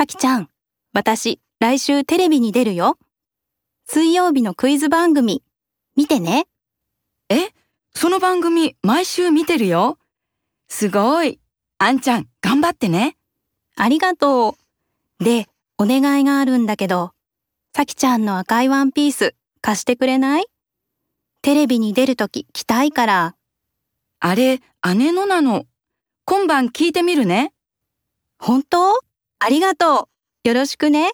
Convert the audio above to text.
さきちゃん、私、来週テレビに出るよ。水曜日のクイズ番組、見てね。え、その番組毎週見てるよ。すごい。あんちゃん、頑張ってね。ありがとう。で、お願いがあるんだけど、さきちゃんの赤いワンピース貸してくれない？テレビに出るとき着たいから。あれ、姉のなの。今晩聞いてみるね。本当？ありがとう。よろしくね。